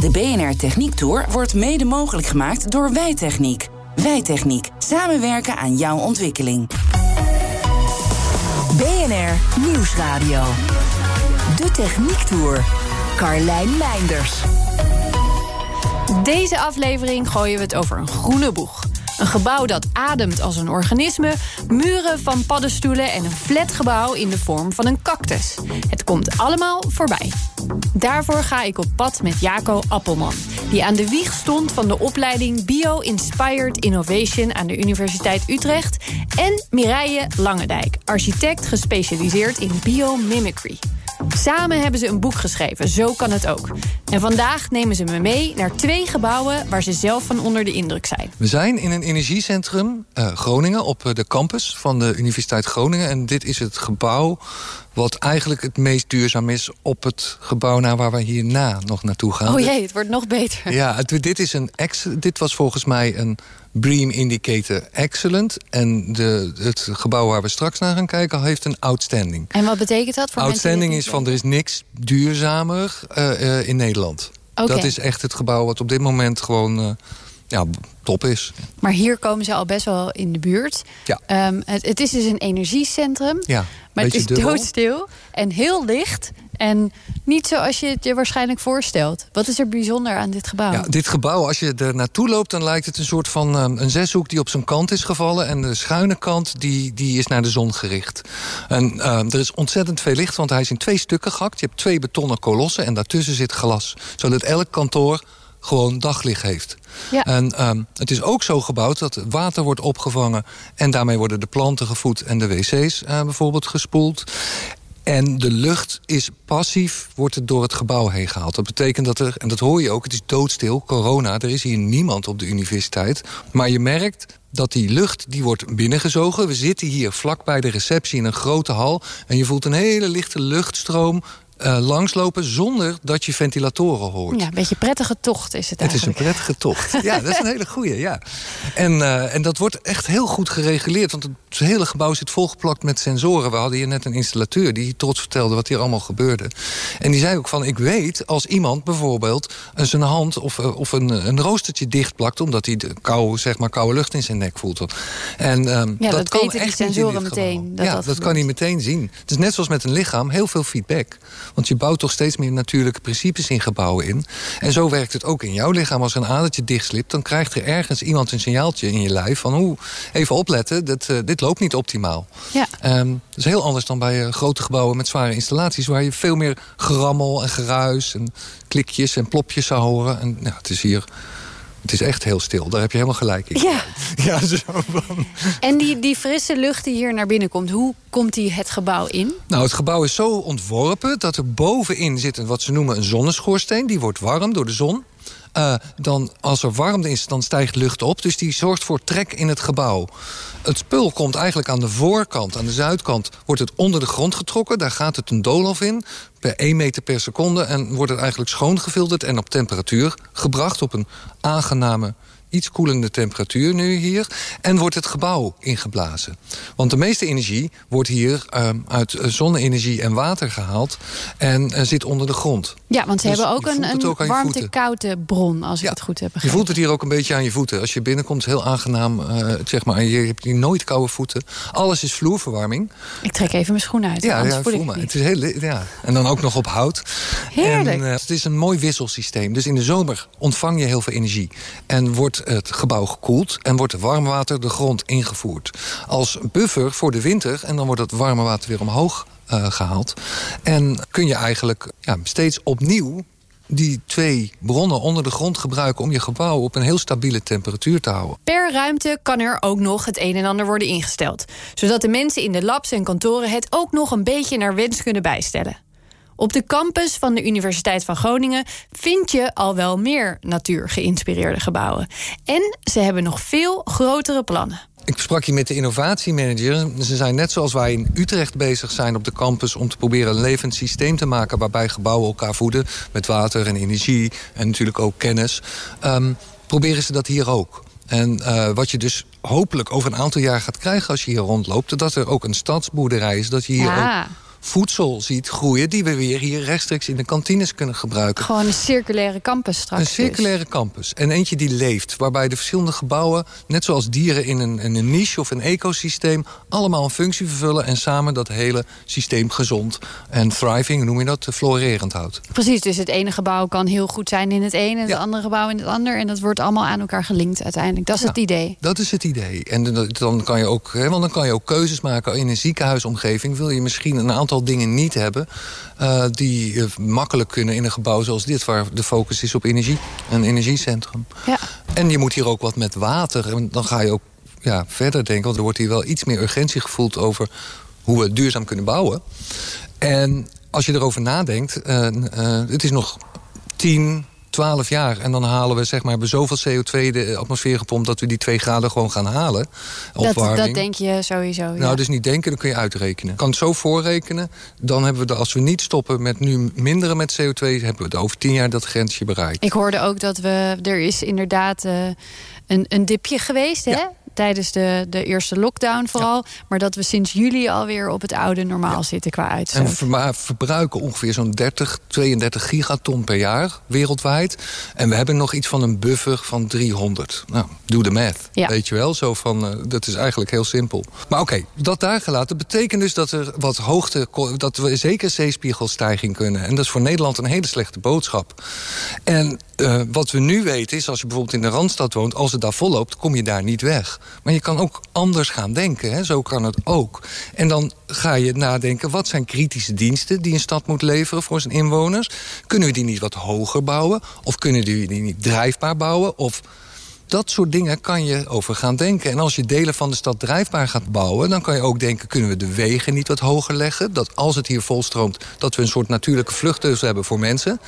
De BNR Techniek Tour wordt mede mogelijk gemaakt door Wijtechniek. Wijtechniek. Samenwerken aan jouw ontwikkeling. BNR Nieuwsradio. De Techniek Tour. Carlijn Meinders. Deze aflevering gooien we het over een groene boeg. Een gebouw dat ademt als een organisme, muren van paddenstoelen en een flatgebouw in de vorm van een cactus. Het komt allemaal voorbij. Daarvoor ga ik op pad met Jaco Appelman, die aan de wieg stond van de opleiding Bio-Inspired Innovation aan de Universiteit Utrecht, en Mireille Langendijk, architect gespecialiseerd in biomimicry. Samen hebben ze een boek geschreven, Zo kan het ook. En vandaag nemen ze me mee naar twee gebouwen waar ze zelf van onder de indruk zijn. We zijn in een energiecentrum uh, Groningen op eh, de campus van de Universiteit Groningen. En dit is het gebouw wat eigenlijk het meest duurzaam is op het gebouw naar waar we hierna nog naartoe gaan. Oh jee, het wordt nog beter. Ja, het, dit, is een ex, dit was volgens mij een BREEAM Indicator Excellent. En de, het gebouw waar we straks naar gaan kijken heeft een outstanding. En wat betekent dat voor Outstanding is van er is niks duurzamer uh, uh, in Nederland. Okay. Dat is echt het gebouw wat op dit moment gewoon... Uh, ja, top is. Maar hier komen ze al best wel in de buurt. Ja. Um, het, het, is dus een energiecentrum. Ja, maar het is dubbel. doodstil en heel licht. En niet zoals je het je waarschijnlijk voorstelt. Wat is er bijzonder aan dit gebouw? Ja, dit gebouw, als je er naartoe loopt... dan lijkt het een soort van um, een zeshoek die op zijn kant is gevallen... en de schuine kant die, die is naar de zon gericht. En um, er is ontzettend veel licht, want hij is in twee stukken gehakt. Je hebt twee betonnen kolossen en daartussen zit glas. Zodat elk kantoor gewoon daglicht heeft. Ja. En um, het is ook zo gebouwd dat water wordt opgevangen... en daarmee worden de planten gevoed en de wc's uh, bijvoorbeeld gespoeld. En de lucht is passief, wordt het door het gebouw heen gehaald. Dat betekent dat er, en dat hoor je ook, het is doodstil, corona. Er is hier niemand op de universiteit. Maar je merkt dat die lucht, die wordt binnengezogen. We zitten hier vlak bij de receptie in een grote hal... en je voelt een hele lichte luchtstroom uh, langslopen zonder dat je ventilatoren hoort. Ja, een beetje prettige tocht is het Het eigenlijk. is een prettige tocht. Ja, dat is een hele goeie, ja. En, uh, en dat wordt echt heel goed gereguleerd. Want het hele gebouw zit volgeplakt met sensoren. We hadden hier net een installateur die trots vertelde wat hier allemaal gebeurde. En die zei ook van, ik weet als iemand bijvoorbeeld zijn hand of, uh, of een, een roostertje dichtplakt... omdat hij de koude, zeg maar, koude lucht in zijn nek voelt. En um, ja, dat, dat kan echt die sensoren meteen. Dat ja, dat, dat kan hij meteen zien. Het is net zoals met een lichaam, heel veel feedback. Want je bouwt toch steeds meer natuurlijke principes in gebouwen in. En zo werkt het ook in jouw lichaam. Als een adertje dichtslipt, dan krijgt er ergens iemand een signaaltje in je lijf... van hoe, even opletten, dit, uh, dit loopt niet optimaal. Ja. Um, dat is heel anders dan bij uh, grote gebouwen met zware installaties... waar je veel meer gerammel en geruis en klikjes en plopjes zou horen. En nou, het is hier... Het is echt heel stil, daar heb je helemaal gelijk in. Ja. ja zo En die, die frisse lucht die hier naar binnen komt, hoe komt die het gebouw in? Nou, het gebouw is zo ontworpen dat er bovenin zit wat ze noemen een zonneschoorsteen. Die wordt warm door de zon. Uh, dan, als er warmte is, dan stijgt lucht op. Dus die zorgt voor trek in het gebouw. Het spul komt eigenlijk aan de voorkant, aan de zuidkant... wordt het onder de grond getrokken. Daar gaat het een doolhof in, per 1 meter per seconde... en wordt het eigenlijk schoongefilterd en op temperatuur gebracht... op een aangename iets koelende temperatuur nu hier. En wordt het gebouw ingeblazen. Want de meeste energie wordt hier uh, uit zonne-energie en water gehaald. En uh, zit onder de grond. Ja, want ze Dus hebben ook je een, een je warmte-koude bron, als ik Ja, het goed heb Je begrepen. voelt het hier ook een beetje aan je voeten. Als je binnenkomt, heel aangenaam. Uh, zeg maar, je hebt hier nooit koude voeten. Alles is vloerverwarming. Ik trek even mijn schoenen uit, Ja, ja, voel ik het is heel, ja. En dan ook nog op hout. Heerlijk. En, uh, het is een mooi wisselsysteem. Dus in de zomer ontvang je heel veel energie. En wordt het gebouw gekoeld. En wordt het warme water de grond ingevoerd. Als buffer voor de winter. En dan wordt het warme water weer omhoog uh, gehaald. En kun je eigenlijk ja, steeds opnieuw die twee bronnen onder de grond gebruiken... om je gebouw op een heel stabiele temperatuur te houden. Per ruimte kan er ook nog het een en ander worden ingesteld. Zodat de mensen in de labs en kantoren het ook nog een beetje naar wens kunnen bijstellen. Op de campus van de Universiteit van Groningen vind je al wel meer natuur-geïnspireerde gebouwen. En ze hebben nog veel grotere plannen. Ik sprak hier met de innovatiemanager. Ze zijn net zoals wij in Utrecht bezig zijn op de campus... om te proberen een levend systeem te maken... waarbij gebouwen elkaar voeden met water en energie... en natuurlijk ook kennis. Um, proberen ze dat hier ook. En uh, wat je dus hopelijk over een aantal jaar gaat krijgen als je hier rondloopt... dat er ook een stadsboerderij is, dat je hier Ja. ook voedsel ziet groeien... die we weer hier rechtstreeks in de kantines kunnen gebruiken. Gewoon een circulaire campus straks. Een dus. circulaire campus. En eentje die leeft. Waarbij de verschillende gebouwen, net zoals dieren in een, in een niche of een ecosysteem... allemaal een functie vervullen en samen dat hele systeem gezond en thriving, noem je dat, florerend houdt. Precies, dus het ene gebouw kan heel goed zijn in het ene... en het Ja. andere gebouw in het ander. En dat wordt allemaal aan elkaar gelinkt uiteindelijk. Dat is Ja. het idee. Dat is het idee. En dan- dan kan je ook, hè, want dan kan je ook keuzes maken in een ziekenhuisomgeving. Wil je misschien een aantal dingen niet hebben eh, die eh, makkelijk kunnen in een gebouw zoals dit, waar de focus is op energie, een energiecentrum. Ja. En je moet hier ook wat met water. En dan ga je ook ja, verder denken, want er wordt hier wel iets meer urgentie gevoeld over hoe we duurzaam kunnen bouwen. En als je erover nadenkt, eh, het is nog 10, 12 jaar. En dan halen we zeg maar, hebben zoveel CO2 de atmosfeer gepompt dat we die 2 graden gewoon gaan halen. Dat, Opwarming. dat denk je sowieso. ja. Nou, dus niet denken, dan kun je uitrekenen. Ik kan het zo voorrekenen. Dan hebben we, de, als we niet stoppen met nu minderen met CO2... hebben we het over 10 jaar dat grensje bereikt. Ik hoorde ook dat we. Er is inderdaad eh, een, een dipje geweest, hè? Tijdens de, de eerste lockdown vooral. Maar dat we sinds juli alweer op het oude normaal zitten qua uitstoot. En verma- verbruiken ongeveer zo'n 30, 32 gigaton per jaar wereldwijd. En we hebben nog iets van een buffer van 300. Nou, doe de math. Ja. Weet je wel? Zo van, eh, dat is eigenlijk heel simpel. Maar oké, dat daar gelaten betekent dus dat er wat hoogte... dat we zeker zeespiegelstijging kunnen. En dat is voor Nederland een hele slechte boodschap. En eh, wat we nu weten is, als je bijvoorbeeld in de Randstad woont... als het daar volloopt, kom je daar niet weg. Maar je kan ook anders gaan denken. Hè? Zo kan het ook. En dan ga je nadenken, wat zijn kritische diensten... die een stad moet leveren voor zijn inwoners? Kunnen we die niet wat hoger bouwen? Of kunnen we die niet drijfbaar bouwen? Of dat soort dingen kan je over gaan denken. En als je delen van de stad drijfbaar gaat bouwen... dan kan je ook denken, kunnen we de wegen niet wat hoger leggen? Dat als het hier volstroomt, dat we een soort natuurlijke vluchtteugel hebben voor mensen.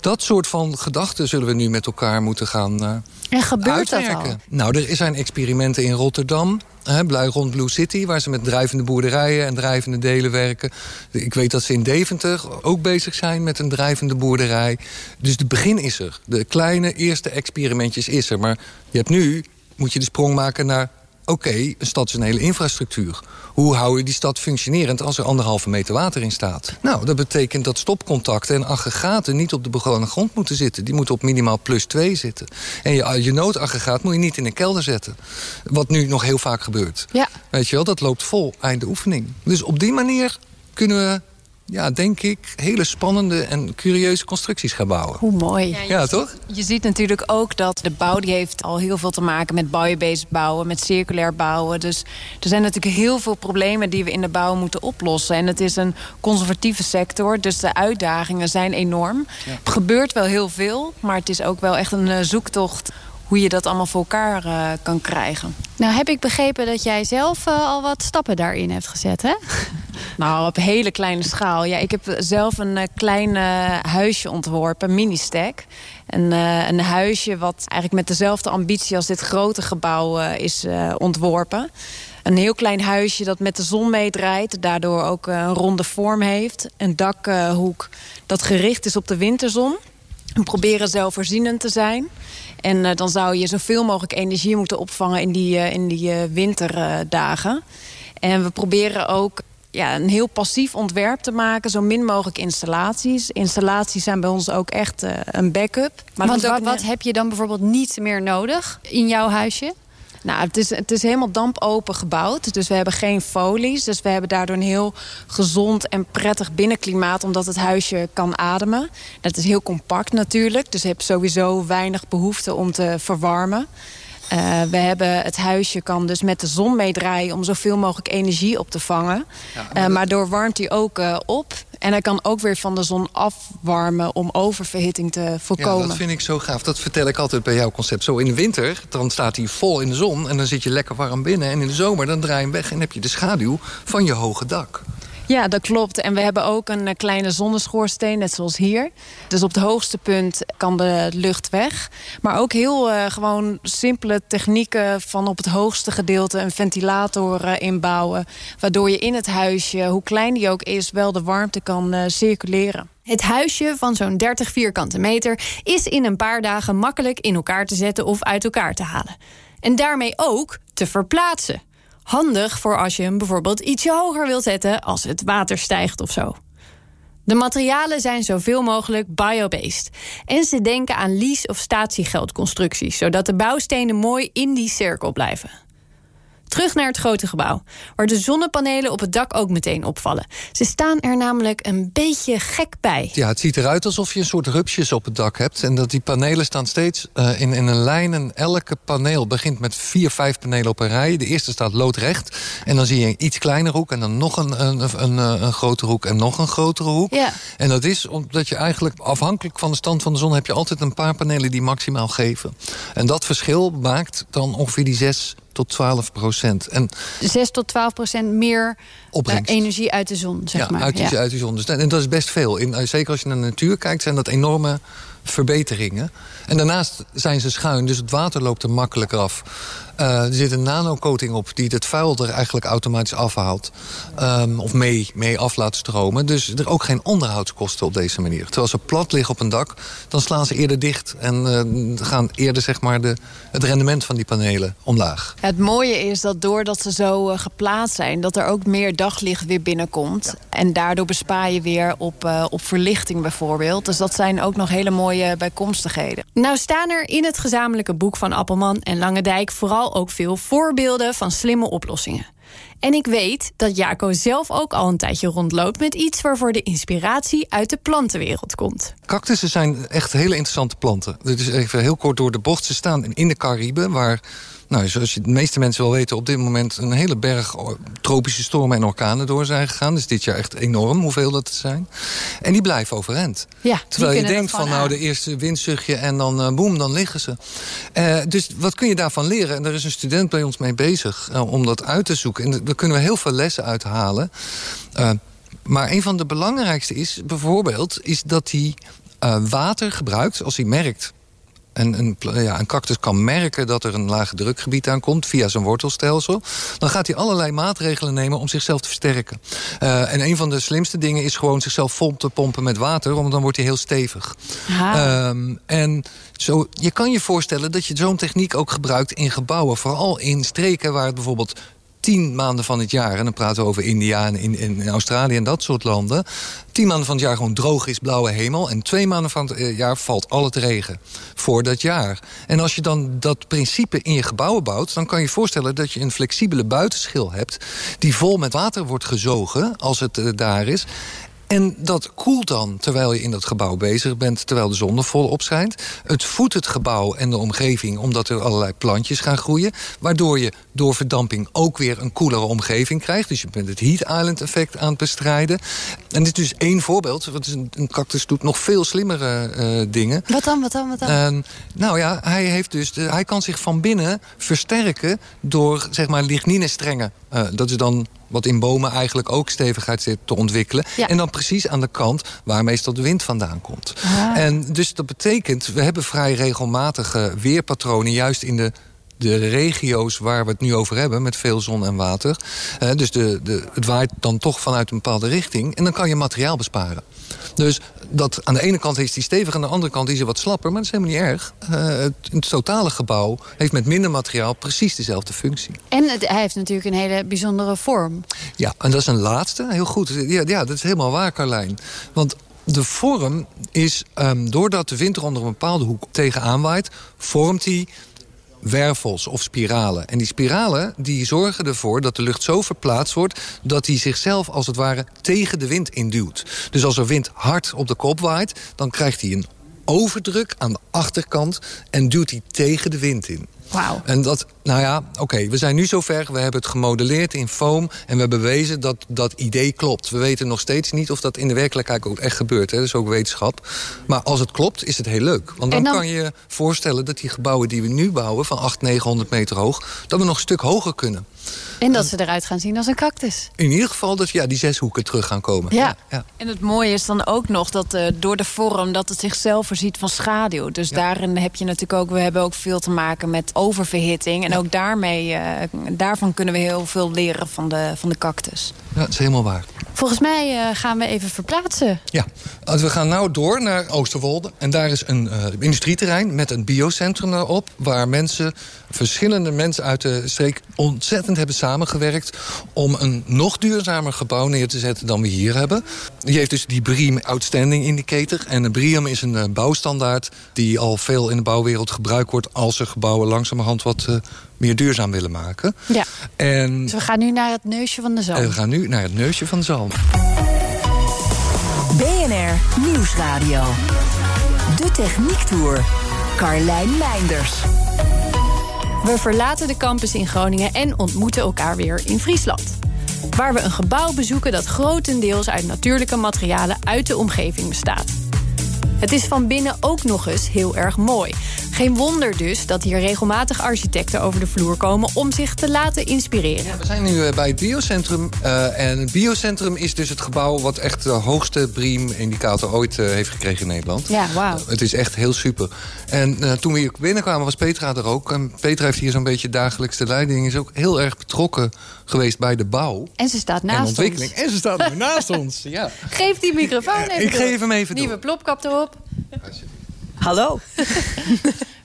Dat soort van gedachten zullen we nu met elkaar moeten gaan eh, en gebeurt dat al? uitwerken. Nou, er zijn experimenten in Rotterdam... Hè, rond Blue City, waar ze met drijvende boerderijen en drijvende delen werken. Ik weet dat ze in Deventer ook bezig zijn met een drijvende boerderij. Dus het begin is er. De kleine eerste experimentjes is er. Maar je hebt nu, moet je de sprong maken naar... oké, een stad is een hele infrastructuur. Hoe hou je die stad functionerend als er anderhalve meter water in staat? Nou, dat betekent dat stopcontacten en aggregaten niet op de begonnen grond moeten zitten. Die moeten op minimaal plus 2 zitten. En je, je noodaggregaat moet je niet in een kelder zetten. Wat nu nog heel vaak gebeurt. Ja. Weet je wel, dat loopt vol, einde oefening. Dus op die manier kunnen we, ja, denk ik, hele spannende en curieuze constructies gaan bouwen. Hoe mooi. Ja, toch? Je ziet natuurlijk ook dat de bouw die heeft al heel veel te maken met biobased bouwen, met circulair bouwen. Dus er zijn natuurlijk heel veel problemen die we in de bouw moeten oplossen. En het is een conservatieve sector, dus de uitdagingen zijn enorm. Het gebeurt wel heel veel, maar het is ook wel echt een eh, zoektocht hoe je dat allemaal voor elkaar eh, kan krijgen. Nou heb ik begrepen dat jij zelf eh, al wat stappen daarin hebt gezet, hè? Nou, op hele kleine schaal. Ja, ik heb zelf een eh, klein eh, huisje ontworpen, mini-stack. Een, eh, een huisje wat eigenlijk met dezelfde ambitie als dit grote gebouw eh, is eh, ontworpen. Een heel klein huisje dat met de zon meedraait. Daardoor ook eh, een ronde vorm heeft. Een dakhoek dat gericht is op de winterzon. We proberen zelfvoorzienend te zijn. En eh, dan zou je zoveel mogelijk energie moeten opvangen in die, eh, in die eh, winterdagen. En we proberen ook ja, een heel passief ontwerp te maken. Zo min mogelijk installaties. Installaties zijn bij ons ook echt een backup. Maar Want ook wat heb je dan bijvoorbeeld niet meer nodig in jouw huisje? Nou, het is, het is helemaal dampopen gebouwd. Dus we hebben geen folies. Dus we hebben daardoor een heel gezond en prettig binnenklimaat... omdat het huisje kan ademen. Dat is heel compact natuurlijk. Dus je hebt sowieso weinig behoefte om te verwarmen. Eh, we hebben het huisje kan dus met de zon meedraaien... om zoveel mogelijk energie op te vangen. maar, maar door warmt hij ook eh, op. En hij kan ook weer van de zon afwarmen... om oververhitting te voorkomen. Ja, dat vind ik zo gaaf. Dat vertel ik altijd bij jouw concept. Zo in de winter, dan staat hij vol in de zon... en dan zit je lekker warm binnen. En in de zomer, dan draai je hem weg... en heb je de schaduw van je hoge dak. Ja, dat klopt. En we hebben ook een eh, kleine zonneschoorsteen, net zoals hier. Dus op het hoogste punt kan de lucht weg. Maar ook heel uh, gewoon simpele technieken van op het hoogste gedeelte... een ventilator uh, inbouwen. Waardoor je in het huisje, hoe klein die ook is... wel de warmte kan circuleren. Het huisje van zo'n 30 vierkante meter... is in een paar dagen makkelijk in elkaar te zetten of uit elkaar te halen. En daarmee ook te verplaatsen. Handig voor als je hem bijvoorbeeld ietsje hoger wilt zetten als het water stijgt of zo. De materialen zijn zoveel mogelijk biobased. En ze denken aan lease- of statiegeldconstructies, zodat de bouwstenen mooi in die cirkel blijven. Terug naar het grote gebouw, waar de zonnepanelen op het dak ook meteen opvallen. Ze staan er namelijk een beetje gek bij. Ja, het ziet eruit alsof je een soort rupsjes op het dak hebt. En dat die panelen staan steeds uh, in, in een lijn. En elke paneel begint met vier, vijf panelen op een rij. De eerste staat loodrecht. En dan zie je een iets kleinere hoek. En dan nog een, een, een, een, een grotere hoek. En nog een grotere hoek. Ja. En dat is omdat je eigenlijk afhankelijk van de stand van de zon... heb je altijd een paar panelen die maximaal geven. En dat verschil maakt dan ongeveer die zes tot 12 procent. En 6 tot 12 procent meer Opbrengst. uh, energie uit de zon, zeg ja, maar. Uit, ja, uit de zon. Dus, en dat is best veel. In, zeker als je naar de natuur kijkt, zijn dat enorme verbeteringen. En daarnaast zijn ze schuin, dus het water loopt er makkelijker af. Uh, er zit een nanocoating op die het vuil er eigenlijk automatisch afhaalt. Um, of mee, mee af laat stromen. Dus er ook geen onderhoudskosten op deze manier. Terwijl ze plat liggen op een dak, dan slaan ze eerder dicht. En uh, gaan eerder zeg maar, de, het rendement van die panelen omlaag. Het mooie is dat doordat ze zo uh, geplaatst zijn... dat er ook meer daglicht weer binnenkomt. Ja. En daardoor bespaar je weer op, op verlichting bijvoorbeeld. Dus dat zijn ook nog hele mooie bijkomstigheden. Nou staan er in het gezamenlijke boek van Appelman en Langendijk... vooral ook veel voorbeelden van slimme oplossingen. En ik weet dat Jaco zelf ook al een tijdje rondloopt met iets waarvoor de inspiratie uit de plantenwereld komt. Cactussen zijn echt hele interessante planten. Dit is even heel kort door de bocht. Ze staan in de Cariben, waar nou, zoals je de meeste mensen wel weten, op dit moment een hele berg tropische stormen en orkanen door zijn gegaan. Dus dit jaar echt enorm hoeveel dat zijn. En die blijven overeind. Ja, Terwijl je denkt van nou de eerste windzuchtje en dan uh, boem, dan liggen ze. Uh, dus wat kun je daarvan leren? En daar is een student bij ons mee bezig uh, om dat uit te zoeken. En daar kunnen we heel veel lessen uit halen. maar een van de belangrijkste is bijvoorbeeld is dat hij water gebruikt als hij merkt en een, ja, een cactus kan merken dat er een lage drukgebied aankomt... via zijn wortelstelsel... dan gaat hij allerlei maatregelen nemen om zichzelf te versterken. Uh, en een van de slimste dingen is gewoon zichzelf vol te pompen met water... want dan wordt hij heel stevig. Um, en zo, je kan je voorstellen dat je zo'n techniek ook gebruikt in gebouwen. Vooral in streken waar het bijvoorbeeld tien maanden van het jaar... en dan praten we over India en in, in Australië en dat soort landen... tien maanden van het jaar gewoon droog is, blauwe hemel... en twee maanden van het jaar valt al het regen voor dat jaar. En als je dan dat principe in je gebouwen bouwt... dan kan je voorstellen dat je een flexibele buitenschil hebt... die vol met water wordt gezogen als het uh, daar is... En dat koelt dan terwijl je in dat gebouw bezig bent... terwijl de zon er volop schijnt. Het voedt het gebouw en de omgeving omdat er allerlei plantjes gaan groeien... waardoor je door verdamping ook weer een koelere omgeving krijgt. Dus je bent het heat island effect aan het bestrijden. En dit is dus één voorbeeld. Want een, een cactus doet nog veel slimmere uh, dingen. Wat dan, wat dan, wat dan? Uh, nou ja, hij, heeft dus de, hij kan zich van binnen versterken... door zeg maar lignine-strengen. Uh, dat is dan wat in bomen eigenlijk ook stevigheid zit te ontwikkelen. Ja. En dan precies aan de kant waar meestal de wind vandaan komt. Ah. En dus dat betekent, we hebben vrij regelmatige weerpatronen... juist in de de regio's waar we het nu over hebben... met veel zon en water. Uh, dus de, de, het waait dan toch vanuit een bepaalde richting. En dan kan je materiaal besparen. Dus dat, aan de ene kant is die stevig... aan de andere kant is hij wat slapper. Maar dat is helemaal niet erg. Uh, het, het, totale gebouw heeft met minder materiaal... precies dezelfde functie. En het, hij heeft natuurlijk een hele bijzondere vorm. Ja, en dat is een laatste. Heel goed. Ja, ja dat is helemaal waar, Carlijn. Want de vorm is, um, doordat de wind er onder een bepaalde hoek tegenaan waait... vormt hij wervels of spiralen. En die spiralen die zorgen ervoor dat de lucht zo verplaatst wordt... dat die zichzelf als het ware tegen de wind induwt. Dus als er wind hard op de kop waait... dan krijgt hij een overdruk aan de achterkant... en duwt hij tegen de wind in. Wauw. En dat, Nou ja, oké, we zijn nu zover. We hebben het gemodelleerd in foam en we hebben bewezen dat dat idee klopt. We weten nog steeds niet of dat in de werkelijkheid ook echt gebeurt. Hè. Dat is ook wetenschap. Maar als het klopt, is het heel leuk. Want dan, kan je voorstellen dat die gebouwen die we nu bouwen... van 800, 900 meter hoog, dat we nog een stuk hoger kunnen. En dat ze eruit gaan zien als een cactus. In ieder geval dat ja, die zeshoeken terug gaan komen. Ja. ja. En het mooie is dan ook nog dat eh, door de vorm dat het zichzelf voorziet van schaduw. Dus daarin heb je natuurlijk ook, we hebben ook veel te maken met oververhitting. En ook daarmee, eh, daarvan kunnen we heel veel leren van de, van de cactus. Ja, dat is helemaal waar. Volgens mij eh, gaan we even verplaatsen. Ja, we gaan nou door naar Oosterwolde. En daar is een eh, industrieterrein met een biocentrum daarop... waar mensen, verschillende mensen uit de streek... ontzettend hebben samengewerkt... om een nog duurzamer gebouw neer te zetten dan we hier hebben. Die heeft dus die BREEAM Outstanding Indicator. En een BREEAM is een eh, bouwstandaard... die al veel in de bouwwereld gebruikt wordt... als ze gebouwen langzamerhand wat eh, meer duurzaam willen maken. Ja. En Dus we gaan nu naar het neusje van de zalm. en we gaan nu naar het neusje van de zalm. BNR Nieuwsradio. De Techniek Tour. Carlijn Meinders. We verlaten de campus in Groningen en ontmoeten elkaar weer in Friesland. Waar we een gebouw bezoeken dat grotendeels uit natuurlijke materialen uit de omgeving bestaat. Het is van binnen ook nog eens heel erg mooi. Geen wonder dus dat hier regelmatig architecten over de vloer komen om zich te laten inspireren. We zijn nu eh, bij het biocentrum. eh, en het biocentrum is dus het gebouw... wat echt de hoogste BREEAM-indicator ooit eh, heeft gekregen in Nederland. Ja, wauw. Het is echt heel super. En toen we hier binnenkwamen was Petra er ook. En Petra heeft hier zo'n beetje dagelijks de leiding. Is ook heel erg betrokken geweest bij de bouw. En ze staat en naast ontwikkeling. ons. En ze staat nu naast ons. Ja. Geef die microfoon even Ik door. geef hem even Nieuwe door. plopkap erop. Hallo.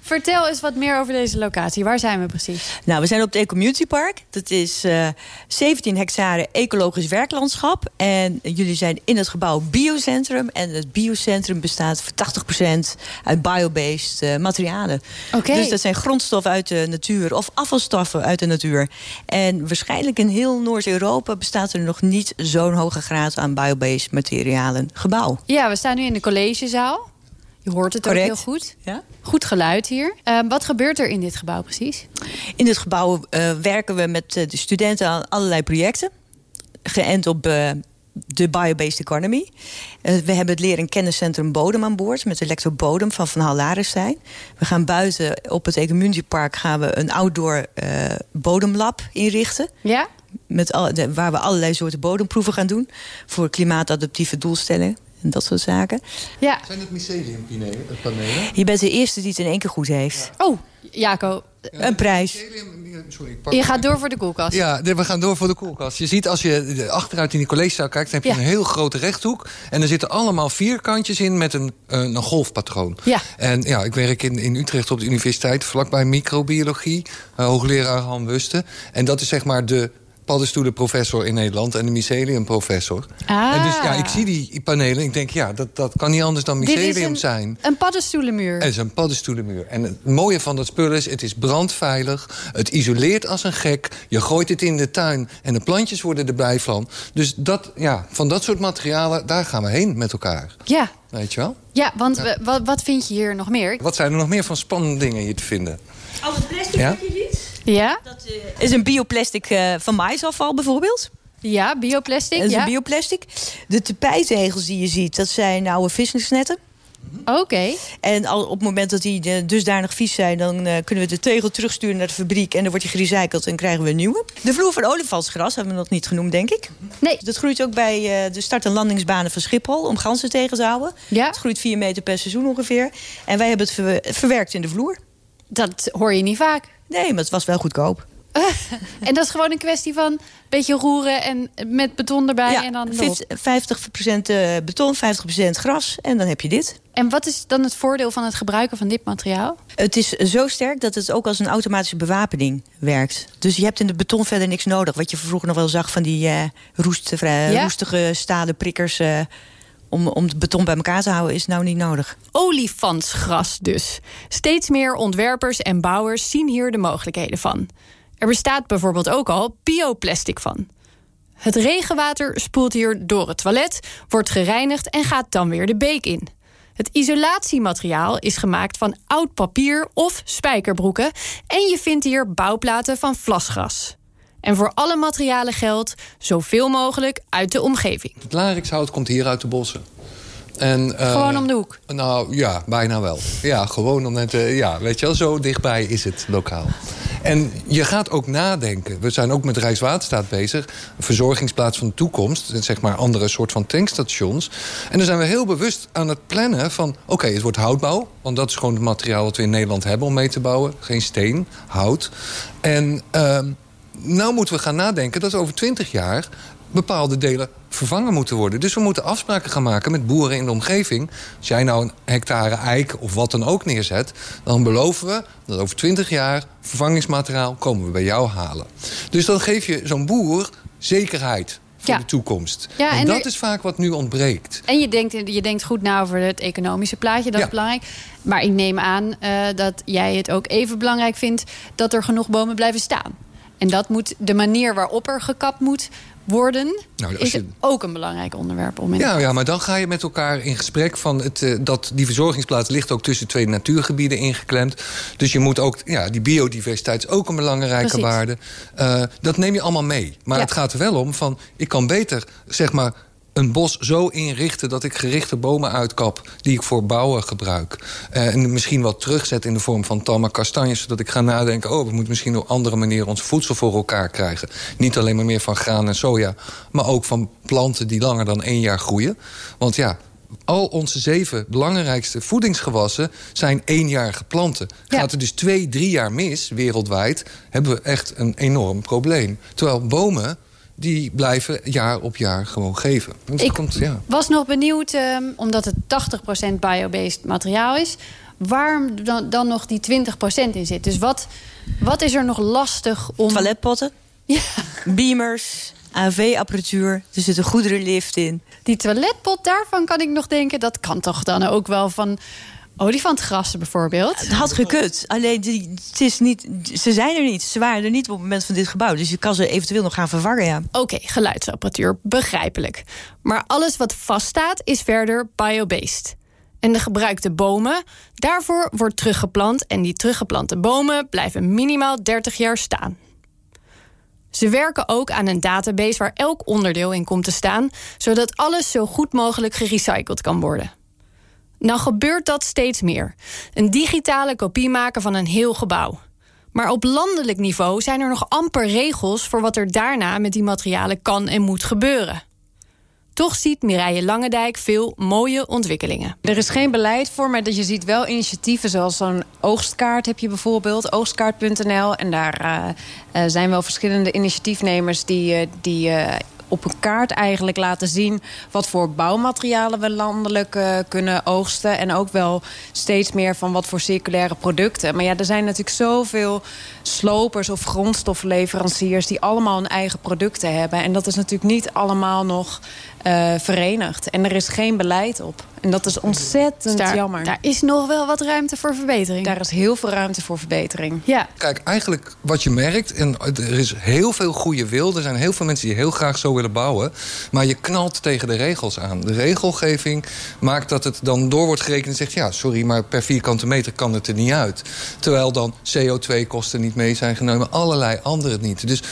Vertel eens wat meer over deze locatie. Waar zijn we precies? Nou, we zijn op het Ecommunity Park. Dat is eh 17 hectare ecologisch werklandschap. En jullie zijn in het gebouw Biocentrum. En het Biocentrum bestaat voor 80% uit biobased eh, materialen. Oké. Dus dat zijn grondstoffen uit de natuur of afvalstoffen uit de natuur. En waarschijnlijk in heel Noord-Europa bestaat er nog niet zo'n hoge graad aan biobased materialen gebouw. Ja, we staan nu in de collegezaal. Je hoort het Correct. ook heel goed. Ja? Goed geluid hier. Eh, wat gebeurt er in dit gebouw precies? In dit gebouw eh, werken we met eh, de studenten aan allerlei projecten. Geënt op eh, de biobased economy. We hebben het leren- en kenniscentrum Bodem aan boord... met de lector Bodem van Van Hal Larenstein. We gaan buiten op het Ecommunity Park... gaan we een outdoor bodemlab inrichten. Ja? Met al, waar we allerlei soorten bodemproeven gaan doen... voor klimaatadaptieve doelstellingen en dat soort zaken. Ja. Zijn het myceliumpanelen? panelen? Je bent de eerste die het in één keer goed heeft. Oh, Jaco. Een prijs. Mycelium- Sorry, pak Je gaat door voor de koelkast. Ja, we gaan door voor de koelkast. Je ziet als je achteruit in die collegezaal kijkt... dan heb je Ja. een heel grote rechthoek. En er zitten allemaal vierkantjes in met een, een, een golfpatroon. Ja. En ja, ik werk in, in Utrecht op de universiteit... vlakbij microbiologie, eh, hoogleraar Han Wusten. En dat is zeg maar de paddenstoelenprofessor in Nederland... en de myceliumprofessor. Ah. En dus ja, ik zie die panelen ik denk... ja, dat, dat kan niet anders dan Dit is mycelium een, zijn. een paddenstoelenmuur. Het is een paddenstoelenmuur. En het mooie van dat spul is, het is brandveilig. Het isoleert als een gek. Je gooit het in de tuin en de plantjes worden er blij van. Dus dat, ja, van dat soort materialen, daar gaan we heen met elkaar. Ja. Weet je wel? Ja, want wat, wat vind je hier nog meer? Wat zijn er nog meer van spannende dingen hier te vinden? Al het plastic Ja? Ja? Dat is een bioplastic eh, van maïsafval bijvoorbeeld. Ja, bioplastic. Dat is ja. een bioplastic. De tapijtegels die je ziet, dat zijn oude visnersnetten. Oké. En al op het moment dat die eh, dusdanig vies zijn... dan eh, kunnen we de tegel terugsturen naar de fabriek... en dan wordt die gerecycled en krijgen we een nieuwe. De vloer van olifantsgras hebben we nog niet genoemd, denk ik. Nee. Dat groeit ook bij eh, de start- en landingsbanen van Schiphol... om ganzen tegen te houden. Ja. Het groeit 4 meter per seizoen ongeveer. En wij hebben het ver- verwerkt in de vloer. Dat hoor je niet vaak. Nee, maar het was wel goedkoop. En dat is gewoon een kwestie van een beetje roeren en met beton erbij en dan erop. 50% eh, beton, 50% gras en dan heb je dit. En wat is dan het voordeel van het gebruiken van dit materiaal? Het is zo sterk dat het ook als een automatische bewapening werkt. Dus je hebt in het beton verder niks nodig. Wat je vroeger nog wel zag van die Ja. roestige stalen prikkers... om, om het beton bij elkaar te houden, is nou niet nodig. Olifantsgras dus. Steeds meer ontwerpers en bouwers zien hier de mogelijkheden van. Er bestaat bijvoorbeeld ook al bioplastic van. Het regenwater spoelt hier door het toilet, wordt gereinigd en gaat dan weer de beek in. Het isolatiemateriaal is gemaakt van oud papier of spijkerbroeken. En je vindt hier bouwplaten van vlasgras. En voor alle materialen geldt zoveel mogelijk uit de omgeving. Het larikshout komt hier uit de bossen. En, uh, gewoon om de hoek? Nou ja, bijna wel. Ja, gewoon om het. Uh, ja, weet je wel, zo dichtbij is het lokaal. En je gaat ook nadenken. We zijn ook met Rijkswaterstaat bezig. Een verzorgingsplaats van de toekomst. Zeg maar andere soort van tankstations. En dan zijn we heel bewust aan het plannen van... oké, okay, het wordt houtbouw. Want dat is gewoon het materiaal wat we in Nederland hebben om mee te bouwen. Geen steen, hout. En uh, nou moeten we gaan nadenken dat over twintig jaar bepaalde delen vervangen moeten worden. Dus we moeten afspraken gaan maken met boeren in de omgeving. Als jij nou een hectare eik of wat dan ook neerzet... dan beloven we dat over 20 jaar vervangingsmateriaal komen we bij jou halen. Dus dan geef je zo'n boer zekerheid voor Ja. de toekomst. Ja, en en dat er- is vaak wat nu ontbreekt. En je denkt, je denkt goed na over het economische plaatje, dat Ja. is belangrijk. Maar ik neem aan eh, dat jij het ook even belangrijk vindt dat er genoeg bomen blijven staan. En dat moet de manier waarop er gekapt moet worden, Nou, is je- ook een belangrijk onderwerp om in Ja, ja, maar dan ga je met elkaar in gesprek van het, eh, dat die verzorgingsplaats ligt ook tussen twee natuurgebieden ingeklemd. Dus je moet ook, ja, die biodiversiteit is ook een belangrijke Precies. waarde. Eh, dat neem je allemaal mee. Maar Ja. het gaat er wel om van, ik kan beter, zeg maar een bos zo inrichten dat ik gerichte bomen uitkap... die ik voor bouwen gebruik. Eh, en misschien wat terugzet in de vorm van tamme kastanjes... zodat ik ga nadenken, oh, we moeten misschien op andere manieren... ons voedsel voor elkaar krijgen. Niet alleen maar meer van graan en soja... maar ook van planten die langer dan één jaar groeien. Want ja, al onze zeven belangrijkste voedingsgewassen... zijn éénjarige planten. Ja. Gaat er dus twee, drie jaar mis, wereldwijd... hebben we echt een enorm probleem. Terwijl bomen die blijven jaar op jaar gewoon geven. Dus Ik- dat komt, ja. Was nog benieuwd, ehm, omdat het 80% biobased materiaal is, waar dan, dan nog die 20% in zit. Dus wat, wat is er nog lastig om. Toiletpotten, Ja, beamers, AV-apparatuur. Er zit een goederenlift in. die toiletpot, daarvan kan ik nog denken, dat kan toch dan ook wel van olifantgrassen bijvoorbeeld. Het had gekund. Alleen die, het is niet, ze zijn er niet. Ze waren er niet op het moment van dit gebouw. Dus je kan ze eventueel nog gaan vervangen, ja. Oké, geluidsapparatuur, begrijpelijk. Maar alles wat vaststaat is verder biobased. En de gebruikte bomen, daarvoor wordt teruggeplant... en die teruggeplante bomen blijven minimaal 30 jaar staan. Ze werken ook aan een database waar elk onderdeel in komt te staan... zodat alles zo goed mogelijk gerecycled kan worden. Nou gebeurt dat steeds meer. Een digitale kopie maken van een heel gebouw. Maar op landelijk niveau zijn er nog amper regels voor wat er daarna met die materialen kan en moet gebeuren. Toch ziet Mireille Langendijk veel mooie ontwikkelingen. Er is geen beleid voor, maar dat je ziet wel initiatieven zoals zo'n oogstkaart heb je bijvoorbeeld, oogstkaart.nl. En daar eh, eh, zijn wel verschillende initiatiefnemers die, eh, die op een kaart eigenlijk laten zien wat voor bouwmaterialen we landelijk eh, kunnen oogsten. En ook wel steeds meer van wat voor circulaire producten. Maar ja, er zijn natuurlijk zoveel slopers of grondstoffenleveranciers die allemaal hun eigen producten hebben. En dat is natuurlijk niet allemaal nog eh, verenigd. En er is geen beleid op. En dat is ontzettend daar, jammer. daar is nog wel wat ruimte voor verbetering. Daar is heel veel ruimte voor verbetering. ja, Kijk, eigenlijk wat je merkt, en er is heel veel goede wil. Er zijn heel veel mensen die heel graag zo willen bouwen. Maar je knalt tegen de regels aan. De regelgeving maakt dat het dan door wordt gerekend en zegt... ja, sorry, maar per vierkante meter kan het er niet uit. Terwijl dan CO2-kosten niet mee zijn genomen. Allerlei andere niet. Dus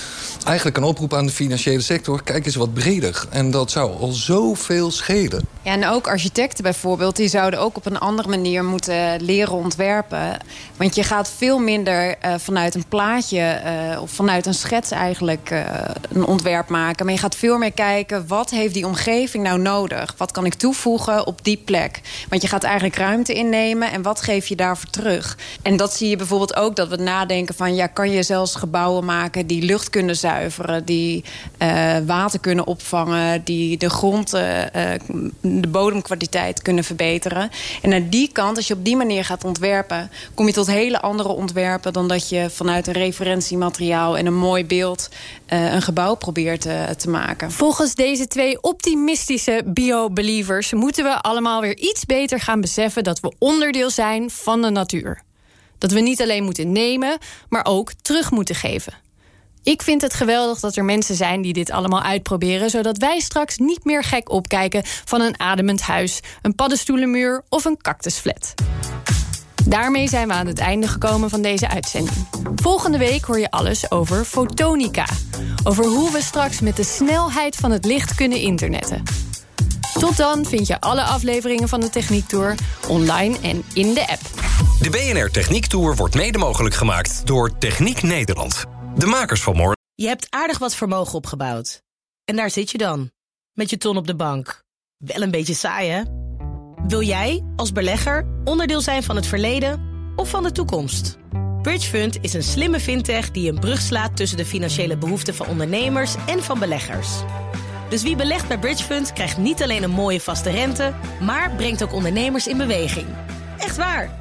eigenlijk een oproep aan de financiële sector... kijk eens wat breder. En dat zou al zoveel schelen. Ja, en ook architecten bijvoorbeeld, die zouden ook op een andere manier moeten leren ontwerpen. Want je gaat veel minder eh, vanuit een plaatje eh, of vanuit een schets eigenlijk eh, een ontwerp maken. Maar je gaat veel meer kijken, wat heeft die omgeving nou nodig? Wat kan ik toevoegen op die plek? Want je gaat eigenlijk ruimte innemen en wat geef je daarvoor terug? En dat zie je bijvoorbeeld ook, dat we nadenken van... ja, kan je zelfs gebouwen maken die lucht kunnen zuiveren... die eh, water kunnen opvangen, die de grond, eh, eh, de bodemkwaliteit kunnen verbeteren. En naar die kant, als je op die manier gaat ontwerpen... kom je tot hele andere ontwerpen... dan dat je vanuit een referentiemateriaal en een mooi beeld... een gebouw probeert te maken. Volgens deze twee optimistische bio-believers moeten we allemaal weer iets beter gaan beseffen dat we onderdeel zijn van de natuur. Dat we niet alleen moeten nemen, maar ook terug moeten geven. Ik vind het geweldig dat er mensen zijn die dit allemaal uitproberen, zodat wij straks niet meer gek opkijken van een ademend huis, een paddenstoelenmuur of een cactusflat. Daarmee zijn we aan het einde gekomen van deze uitzending. Volgende week hoor je alles over fotonica. Over hoe we straks met de snelheid van het licht kunnen internetten. Tot dan vind je alle afleveringen van de Techniek Tour online en in de app. De BNR Techniek Tour wordt mede mogelijk gemaakt door Techniek Nederland. De makers van morgen. Je hebt aardig wat vermogen opgebouwd. En daar zit je dan, met je ton op de bank. Wel een beetje saai, hè? Wil jij, als belegger, onderdeel zijn van het verleden of van de toekomst? Bridgefund is een slimme fintech die een brug slaat tussen de financiële behoeften van ondernemers en van beleggers. Dus wie belegt bij Bridgefund krijgt niet alleen een mooie vaste rente, maar brengt ook ondernemers in beweging. Echt waar,